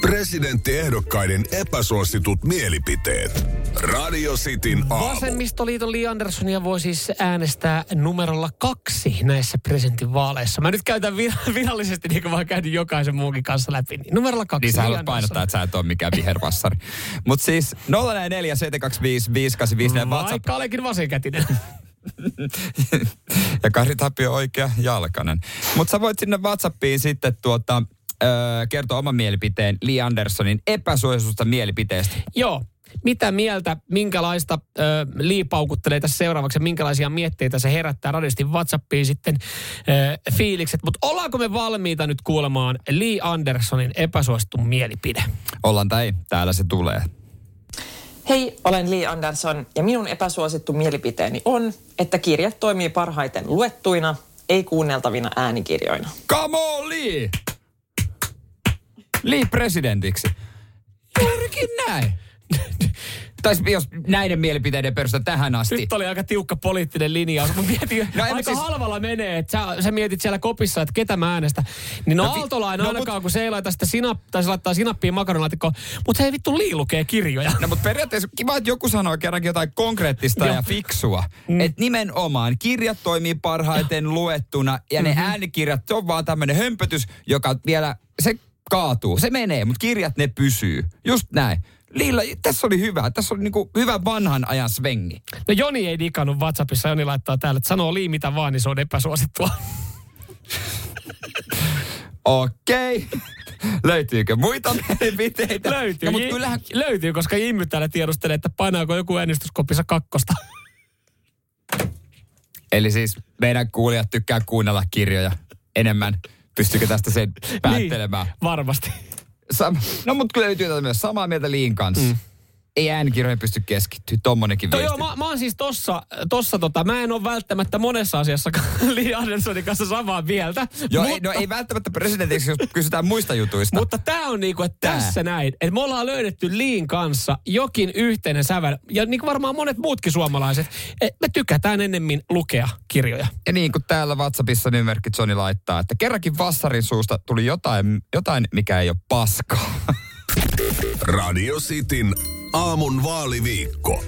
Presidenttiehdokkaiden epäsuositut mielipiteet. Radio Cityn aamu. Vasemmistoliiton Li Anderssonia voi siis äänestää numerolla kaksi näissä presidentinvaaleissa. Mä nyt käytän vir- virallisesti, niin kuin mä oon käynyt jokaisen muunkin kanssa läpi. Niin numerolla kaksi. Niin sä haluat painottaa, että sä et ole mikään vihervassari. Mutta siis 044 725 585 WhatsApp. Vaikka olenkin vasenkätinen. ja Kari Tapio oikea jalkainen. Mutta sä voit sinne WhatsAppiin sitten tuota, öö, kertoa oman mielipiteen Lee Andersonin epäsuositusta mielipiteestä. Joo. Mitä mieltä, minkälaista ö, liipaukuttelee tässä seuraavaksi, ja minkälaisia mietteitä se herättää radiosti WhatsAppiin sitten ö, fiilikset. Mutta ollaanko me valmiita nyt kuulemaan Lee Andersonin epäsuosittu mielipide? Ollaan tai ei, täällä se tulee. Hei, olen Lee Anderson ja minun epäsuosittu mielipiteeni on, että kirjat toimii parhaiten luettuina, ei kuunneltavina äänikirjoina. Come on, Lee! Lee presidentiksi. Juurikin näin. tai jos näiden mielipiteiden perusta tähän asti. Nyt oli aika tiukka poliittinen linjaus. Mä mietin, No aika siis- halvalla menee, että sä, sä, mietit siellä kopissa, että ketä mä äänestän. Niin no, No Aaltolainen no ainakaan, mut- kun se ei laita sitä sinap, tai se laittaa sinappia makaronilaatikkoon. Mutta se ei vittu Lii lukee kirjoja. No mutta periaatteessa kiva, että joku sanoo kerrankin jotain konkreettista ja fiksua. Mm. Että nimenomaan kirjat toimii parhaiten luettuna ja ne Mhm. äänikirjat, se on vaan tämmöinen hömpötys, joka vielä, se kaatuu. Se menee, mutta kirjat ne pysyy. Just näin. Liilla, tässä oli hyvä. Tässä oli niinku hyvä vanhan ajan svengi. No Joni ei digannut WhatsAppissa. Joni laittaa täällä, että sanoo Lii mitä vaan, niin se on epäsuosittua. Okei. Löytyykö muita mielipiteitä? Löytyy. Mutta kyllähän, Löytyy, koska Jimmy täällä tiedustelee, että painaako joku äänestyskopissa kakkosta. eli siis meidän kuulijat tykkää kuunnella kirjoja enemmän. Pystyykö tästä sen päättelemään? Niin, varmasti. Sam- no mutta kyllä löytyy tätä myös samaa mieltä Liin kanssa. Mm. Ei äänikirjoihin pysty keskittyä, tommonenkin No viesti. joo, mä, mä oon siis tossa, tossa tota, mä en ole välttämättä monessa asiassa Lee Andersonin kanssa samaa mieltä. Joo, mutta, ei, no ei välttämättä presidentiksi, jos kysytään muista jutuista. Mutta tää on niinku, että Tää. tässä näin, että me ollaan löydetty Liin kanssa jokin yhteinen sävel, ja niin kuin varmaan monet muutkin suomalaiset, että me tykätään ennemmin lukea kirjoja. Ja niin kuin täällä WhatsAppissa nymerkki Johnny laittaa, että kerrankin vassarin suusta tuli jotain, jotain mikä ei ole paskaa. Radio Cityn aamun vaaliviikko.